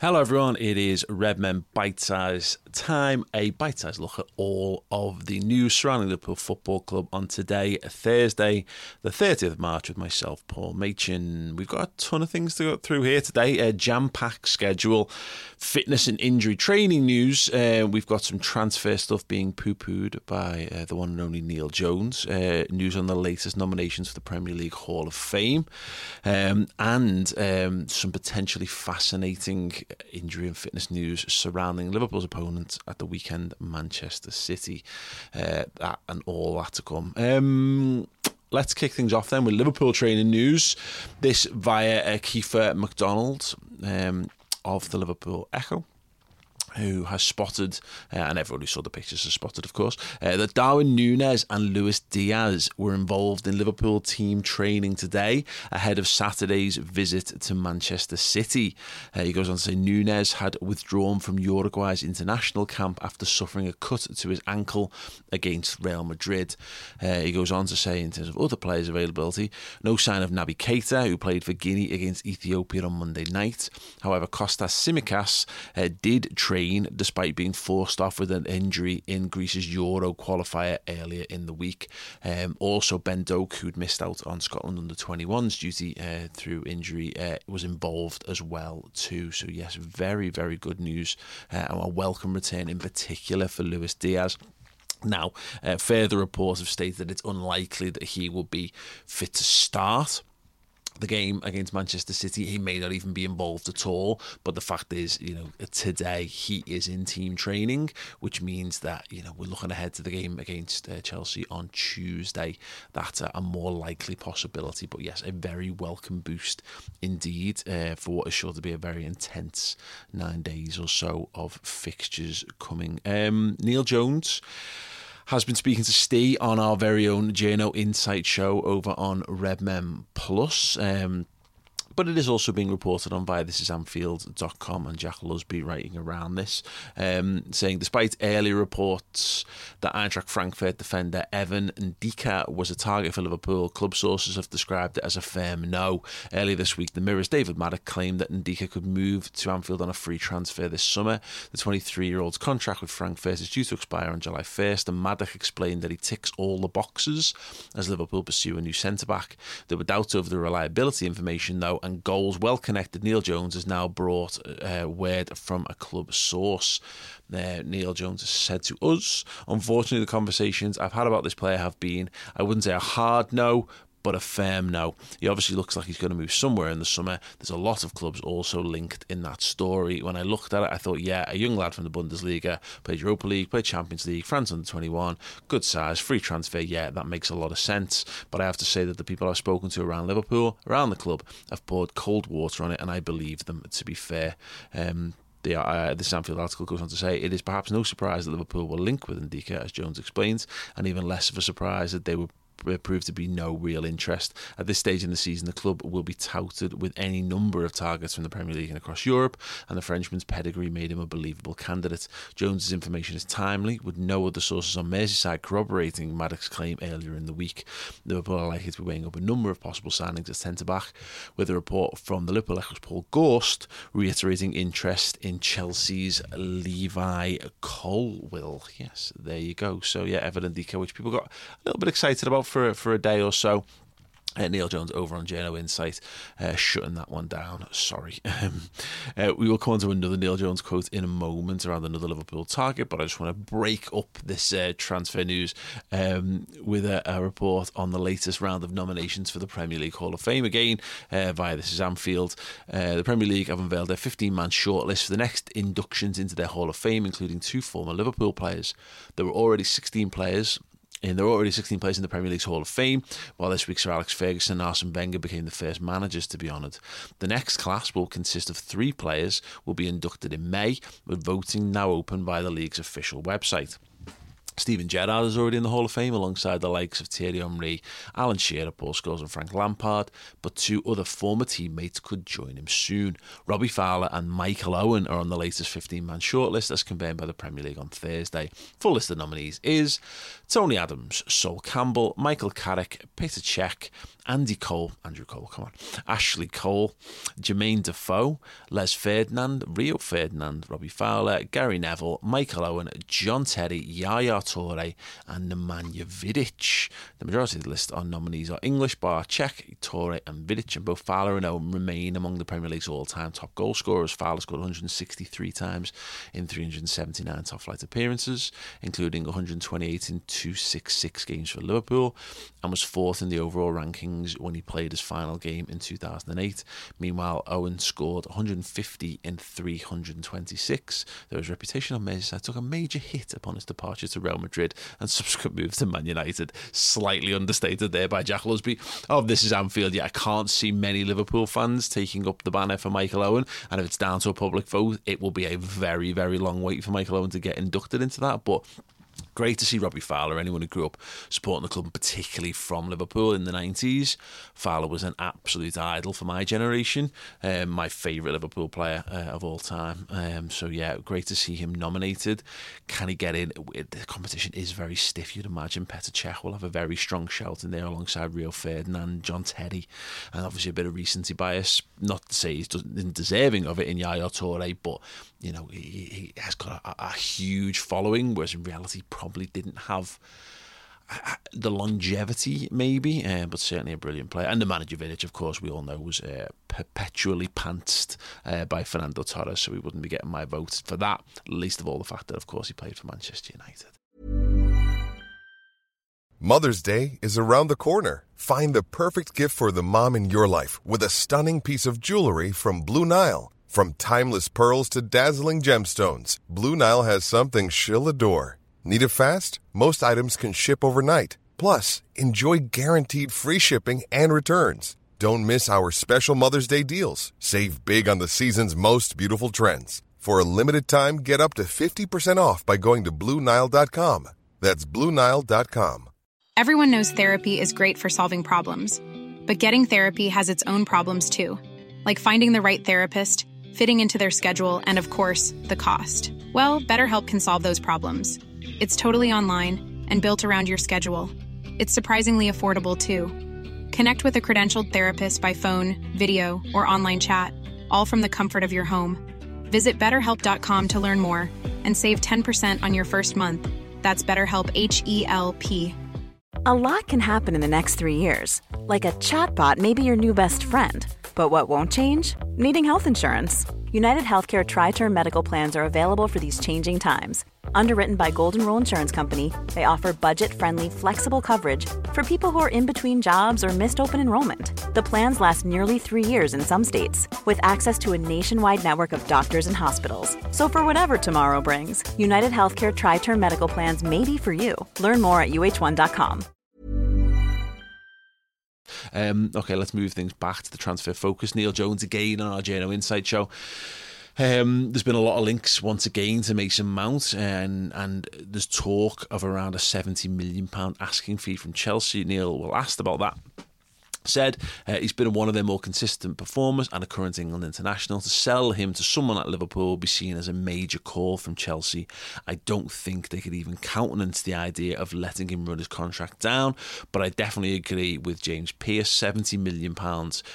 Hello, everyone. It is Redmen Bite Size time. A bite size look at all of the news surrounding Liverpool Football Club on today, Thursday, the 30th of March, with myself, Paul Machin. We've got a ton of things to go through here today. A jam packed schedule, fitness and injury training news. Uh, we've got some transfer stuff being poo pooed by uh, the one and only Neil Jones. Uh, news on the latest nominations for the Premier League Hall of Fame. Um, and um, some potentially fascinating injury and fitness news surrounding Liverpool's opponent at the weekend, Manchester City. Uh, that and all that to come. Um, let's kick things off then with Liverpool training news. This via uh, Kiefer McDonald um, of the Liverpool Echo who has spotted, uh, and everyone who saw the pictures has spotted, of course, uh, that Darwin Nunez and Luis Diaz were involved in Liverpool team training today ahead of Saturday's visit to Manchester City. Uh, he goes on to say Nunez had withdrawn from Uruguay's international camp after suffering a cut to his ankle against Real Madrid. Uh, he goes on to say, in terms of other players' availability, no sign of Naby Keita, who played for Guinea against Ethiopia on Monday night. However, Kostas Tsimikas uh, did train despite being forced off with an injury in Greece's Euro qualifier earlier in the week. Um, also, Ben Doak, who'd missed out on Scotland under 21's duty uh, through injury, uh, was involved as well too. So yes, very very good news uh, and a welcome return in particular for Luis Diaz. Now, uh, further reports have stated that it's unlikely that he will be fit to start the game against Manchester City, he may not even be involved at all. But the fact is, you know, today he is in team training, which means that you know we're looking ahead to the game against uh, Chelsea on Tuesday. That's a, a, more likely possibility. But yes, a very welcome boost indeed uh, for what is sure to be a very intense nine days or so of fixtures coming. Um, Neil Jones has been speaking to Steve on our very own Journo Insight show over on Redmen Plus. Um, but it is also being reported on via thisisanfield.com and Jack Lusby writing around this, um, saying despite early reports that Eintracht Frankfurt defender Evan Ndicka was a target for Liverpool, club sources have described it as a firm no. Earlier this week, the Mirror's David Maddock claimed that Ndicka could move to Anfield on a free transfer this summer. The 23 year old's contract with Frankfurt is due to expire on July 1st, and Maddock explained that he ticks all the boxes as Liverpool pursue a new centre back. There were doubts over the reliability information, though, and goals well connected Neil Jones has now brought uh, word from a club source. Uh, Neil Jones has said to us, unfortunately, the conversations I've had about this player have been, I wouldn't say a hard no, but a firm no. He obviously looks like he's going to move somewhere in the summer. There's a lot of clubs also linked in that story. When I looked at it, I thought, yeah, a young lad from the Bundesliga, played Europa League, played Champions League, France under 21, good size, free transfer, yeah, that makes a lot of sense. But I have to say that the people I've spoken to around Liverpool, around the club, have poured cold water on it, and I believe them, to be fair. Um, the, uh, the Sanfield article goes on to say it is perhaps no surprise that Liverpool will link with Ndicka, as Jones explains, and even less of a surprise that they were proved to be no real interest. At this stage in the season, the club will be touted with any number of targets from the Premier League and across Europe, and the Frenchman's pedigree made him a believable candidate. Jones's information is timely, with no other sources on Merseyside corroborating Maddock's claim earlier in the week. Liverpool are likely to be weighing up a number of possible signings at centre back, with a report from the Liverpool Echo's Paul Gorst reiterating interest in Chelsea's Levi Colwill. Yes, there you go. So, yeah, Ndicka, which people got a little bit excited about for for a day or so uh, Neil Jones over on Journo Insight, uh, shutting that one down. Sorry. Um, uh, we will come on to another Neil Jones quote in a moment around another Liverpool target, but I just want to break up this uh, transfer news um, with a, a, report on the latest round of nominations for the Premier League Hall of Fame. Again, uh, via This Is Anfield, uh, the Premier League have unveiled their 15 man shortlist for the next inductions into their Hall of Fame, including two former Liverpool players. There were already 16 players and they're already 16 players in the Premier League's Hall of Fame, while this week Sir Alex Ferguson and Arsene Wenger became the first managers to be honoured. The next class will consist of three players, will be inducted in May, with voting now open via the league's official website. Steven Gerrard is already in the Hall of Fame alongside the likes of Thierry Henry, Alan Shearer, Paul Scholes and Frank Lampard, but two other former teammates could join him soon. Robbie Fowler and Michael Owen are on the latest 15-man shortlist as confirmed by the Premier League on Thursday. Full list of nominees is Tony Adams, Sol Campbell, Michael Carrick, Peter Cech, Andy Cole, Andrew Cole, come on, Ashley Cole, Jermaine Defoe, Les Ferdinand, Rio Ferdinand, Robbie Fowler, Gary Neville, Michael Owen, John Terry, Yaya Toure, and Nemanja Vidic. The majority of the list on nominees are English, bar Cech, Toure, and Vidic, and both Fowler and Owen remain among the Premier League's all-time top goal scorers. Fowler scored 163 times in 379 top flight appearances, including 128 in 266 games for Liverpool, and was fourth in the overall rankings when he played his final game in 2008. Meanwhile, Owen scored 150 in 326. Though his reputation on Merseyside took a major hit upon his departure to Real Madrid and subsequent move to Man United. Slightly understated there by Jack Lusby. Oh, this is Anfield. Yeah, I can't see many Liverpool fans taking up the banner for Michael Owen. And if it's down to a public vote, it will be a very, very long wait for Michael Owen to get inducted into that. But Great to see Robbie Fowler, anyone who grew up supporting the club, particularly from Liverpool in the 90s. Fowler was an absolute idol for my generation, um, my favourite Liverpool player uh, of all time. Um, so, yeah, great to see him nominated. Can he get in? The competition is very stiff, you'd imagine. Petr Cech will have a very strong shout in there alongside Rio Ferdinand, John Terry, and obviously a bit of recency bias. Not to say he's deserving of it in Yaya Toure, but, you know, he, he has got a, a huge following, whereas in reality, probably didn't have uh, the longevity, maybe, uh, but certainly a brilliant player. And the Nemanja Vidic, of course, we all know was uh, perpetually pantsed uh, by Fernando Torres, so he wouldn't be getting my vote for that. Least of all the fact that, of course, he played for Manchester United. Mother's Day is around the corner. Find the perfect gift for the mom in your life with a stunning piece of jewelry from Blue Nile. From timeless pearls to dazzling gemstones, Blue Nile has something she'll adore. Need it fast? Most items can ship overnight. Plus, enjoy guaranteed free shipping and returns. Don't miss our special Mother's Day deals. Save big on the season's most beautiful trends. For a limited time, get up to 50% off by going to Bluenile.com. That's Bluenile.com. Everyone knows therapy is great for solving problems, but getting therapy has its own problems too, like finding the right therapist, fitting into their schedule, and of course, the cost. Well, BetterHelp can solve those problems. It's totally online and built around your schedule. It's surprisingly affordable too. Connect with a credentialed therapist by phone, video, or online chat, all from the comfort of your home. Visit betterhelp.com to learn more and save 10% on your first month. That's BetterHelp H E L P. A lot can happen in the next three years. Like a chatbot may be your new best friend. But what won't change? Needing health insurance. United Healthcare Tri Term Medical Plans are available for these changing times Underwritten by Golden Rule Insurance Company, they offer budget-friendly, flexible coverage for people who are in between jobs or missed open enrollment. The plans last nearly three years in some states, with access to a nationwide network of doctors and hospitals. So for whatever tomorrow brings, United Healthcare Tri-Term Medical Plans may be for you. Learn more at uh1.com. Um, okay, let's move things back to the transfer focus. Neil Jones again on our Journo Insight show. Um, there's been a lot of links once again to Mason Mount, and and there's talk of around a 70 million pound asking fee from Chelsea. Neil will asked about that said uh, he's been one of their more consistent performers and a current England international. To sell him to someone at Liverpool would be seen as a major call from Chelsea. I don't think they could even countenance the idea of letting him run his contract down, but I definitely agree with James Pearce. £70 million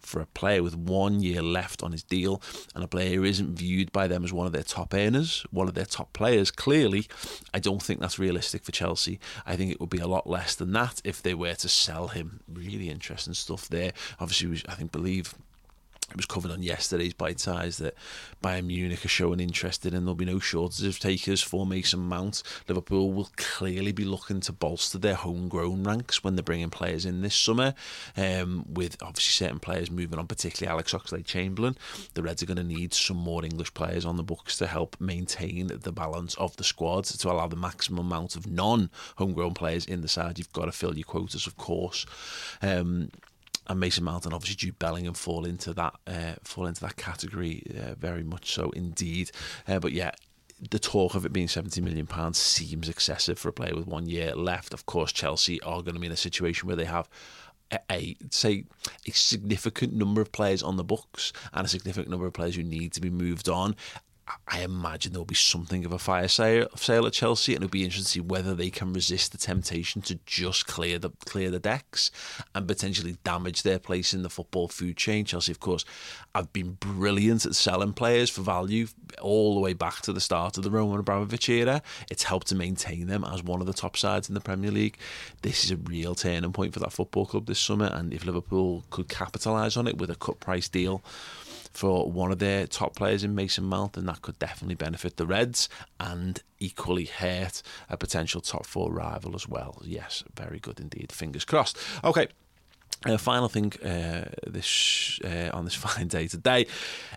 for a player with one year left on his deal and a player who isn't viewed by them as one of their top earners, one of their top players. Clearly, I don't think that's realistic for Chelsea. I think it would be a lot less than that if they were to sell him. Really interesting stuff stuff there. Obviously, was, I think believe it was covered on yesterday's bite size that Bayern Munich are showing interest in, and there'll be no shortage of takers for Mason Mount. Liverpool will clearly be looking to bolster their homegrown ranks when they're bringing players in this summer, um, with obviously certain players moving on, particularly Alex Oxlade Chamberlain. The Reds are going to need some more English players on the books to help maintain the balance of the squad to allow the maximum amount of non homegrown players in the side. You've got to fill your quotas, of course. Um, and Mason Mount and obviously Jude Bellingham fall into that uh, fall into that category uh, very much so indeed. Uh, but yeah, the talk of it being 70 million pounds seems excessive for a player with one year left. Of course, Chelsea are going to be in a situation where they have a, a, say a significant number of players on the books and a significant number of players who need to be moved on I imagine there'll be something of a fire sale, sale at Chelsea, and it'll be interesting to see whether they can resist the temptation to just clear the clear the decks and potentially damage their place in the football food chain. Chelsea, of course, have been brilliant at selling players for value all the way back to the start of the Roman Abramovich era. It's helped to maintain them as one of the top sides in the Premier League. This is a real turning point for that football club this summer, and if Liverpool could capitalise on it with a cut price deal for one of their top players in Mason Mount, and that could definitely benefit the Reds and equally hurt a potential top four rival as well. Yes, very good indeed. Fingers crossed. Okay. Uh, final thing uh, this uh, on this fine day today,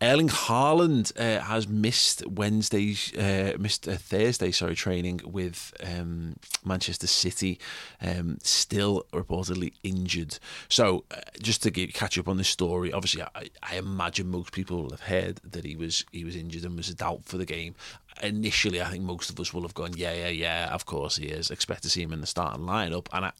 Erling Haaland uh, has missed Wednesday's uh, missed uh, Thursday sorry training with um, Manchester City, um, still reportedly injured. So just to get, catch up on this story, obviously I, I imagine most people have heard that he was he was injured and was a doubt for the game initially, I think most of us will have gone, yeah, yeah, yeah, of course he is. Expect to see him in the starting lineup. And I,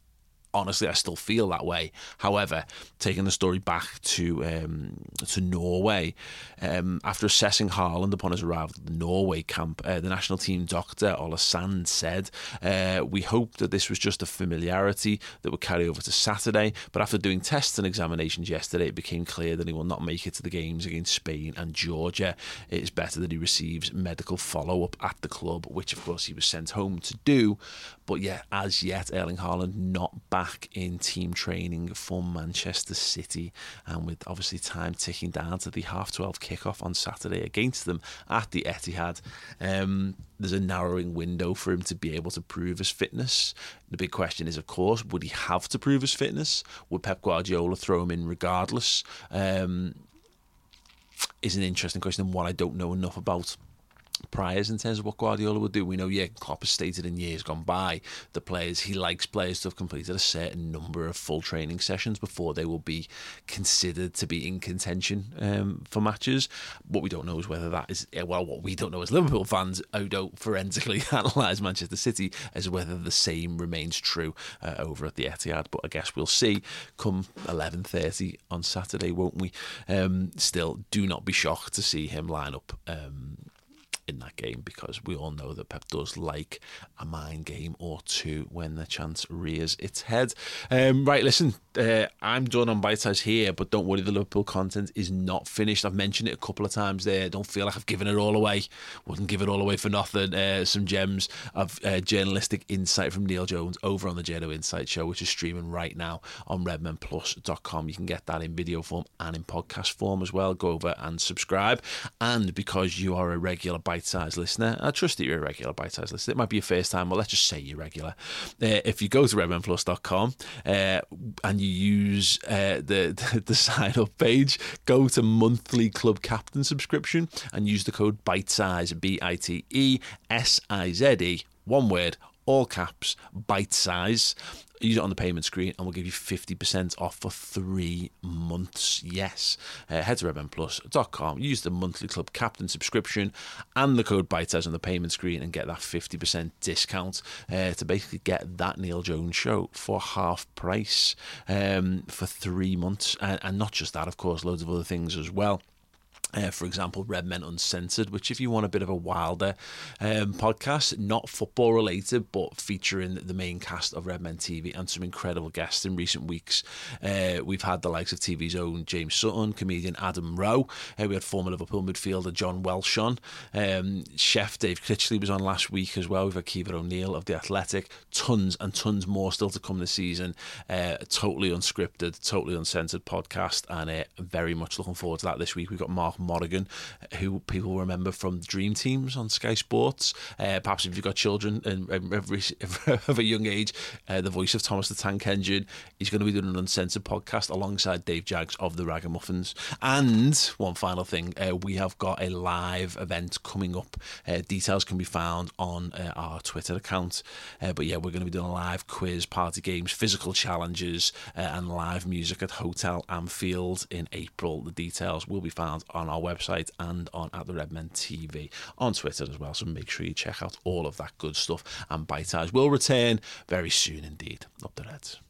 honestly, I still feel that way. However, taking the story back to um, to Norway, um, after assessing Haaland upon his arrival at the Norway camp, uh, the national team doctor Ola Sand said, uh, "We hope that this was just a familiarity that would carry over to Saturday. But after doing tests and examinations yesterday, it became clear that he will not make it to the games against Spain and Georgia. It is better that he receives medical follow up at the club, which of course he was sent home to do. But yeah, as yet, Erling Haaland not back in team training for Manchester City, and with obviously time ticking down to the half twelve kickoff on Saturday against them at the Etihad. Um, there's a narrowing window for him to be able to prove his fitness. The big question is, of course, would he have to prove his fitness? Would Pep Guardiola throw him in regardless? Um, is an interesting question and one I don't know enough about priors in terms of what Guardiola would do. We know, yeah, Klopp has stated in years gone by the players he likes players to have completed a certain number of full training sessions before they will be considered to be in contention um, for matches. What we don't know is whether that is well, what we don't know as Liverpool fans who don't forensically analyse Manchester City as whether the same remains true uh, over at the Etihad. But I guess we'll see come eleven thirty on Saturday, won't we? Um, still, do not be shocked to see him line up. Um, in that game because we all know that Pep does like a mind game or two when the chance rears its head. Um, right, listen, uh, I'm done on bite size here, but don't worry, the Liverpool content is not finished. I've mentioned it a couple of times there. Don't feel like I've given it all away. Wouldn't give it all away for nothing. Uh, some gems of uh, journalistic insight from Neil Jones over on the Journo Insight Show, which is streaming right now on redmenplus.com. You can get that in video form and in podcast form as well. Go over and subscribe. And because you are a regular bite bite sized listener, I trust that you're a regular bite sized listener. It might be your first time, well, let's just say you're regular. Uh, if you go to redmenplus.com uh, and you use uh, the, the, the sign up page, go to monthly club captain subscription and use the code bite size, B I T E S I Z E, one word, all caps, bite size use it on the payment screen and we'll give you 50% off for three months. Yes. Uh, head to redmenplus.com, use the monthly club captain subscription and the code BITES on the payment screen and get that 50% discount uh, to basically get that Neil Jones show for half price um, for three months. And, and not just that, of course, loads of other things as well. Uh, for example, Red Men Uncensored, which, if you want a bit of a wilder um, podcast, not football related, but featuring the main cast of Red Men TV and some incredible guests in recent weeks. Uh, we've had the likes of TV's own James Sutton, comedian Adam Rowe. Uh, we had former Liverpool midfielder John Welsh on. Um, chef Dave Critchley was on last week as well. We've had Caoimhe O'Neill of The Athletic. Tons and tons more still to come this season. Uh, totally unscripted, totally uncensored podcast, and uh, very much looking forward to that this week. We've got Mark Moraghan, who people remember from Dream Teams on Sky Sports. Uh, perhaps if you've got children and every of a young age, uh, the voice of Thomas the Tank Engine, is going to be doing an uncensored podcast alongside Dave Jags of the Ragamuffins. And one final thing, uh, we have got a live event coming up. Uh, details can be found on uh, our Twitter account. Uh, but yeah, we're going to be doing a live quiz, party games, physical challenges, and live music at Hotel Anfield in April. The details will be found on our website and on at the Redmen TV on Twitter as well. So make sure you check out all of that good stuff. And Bite Size will return very soon indeed. Up the Reds.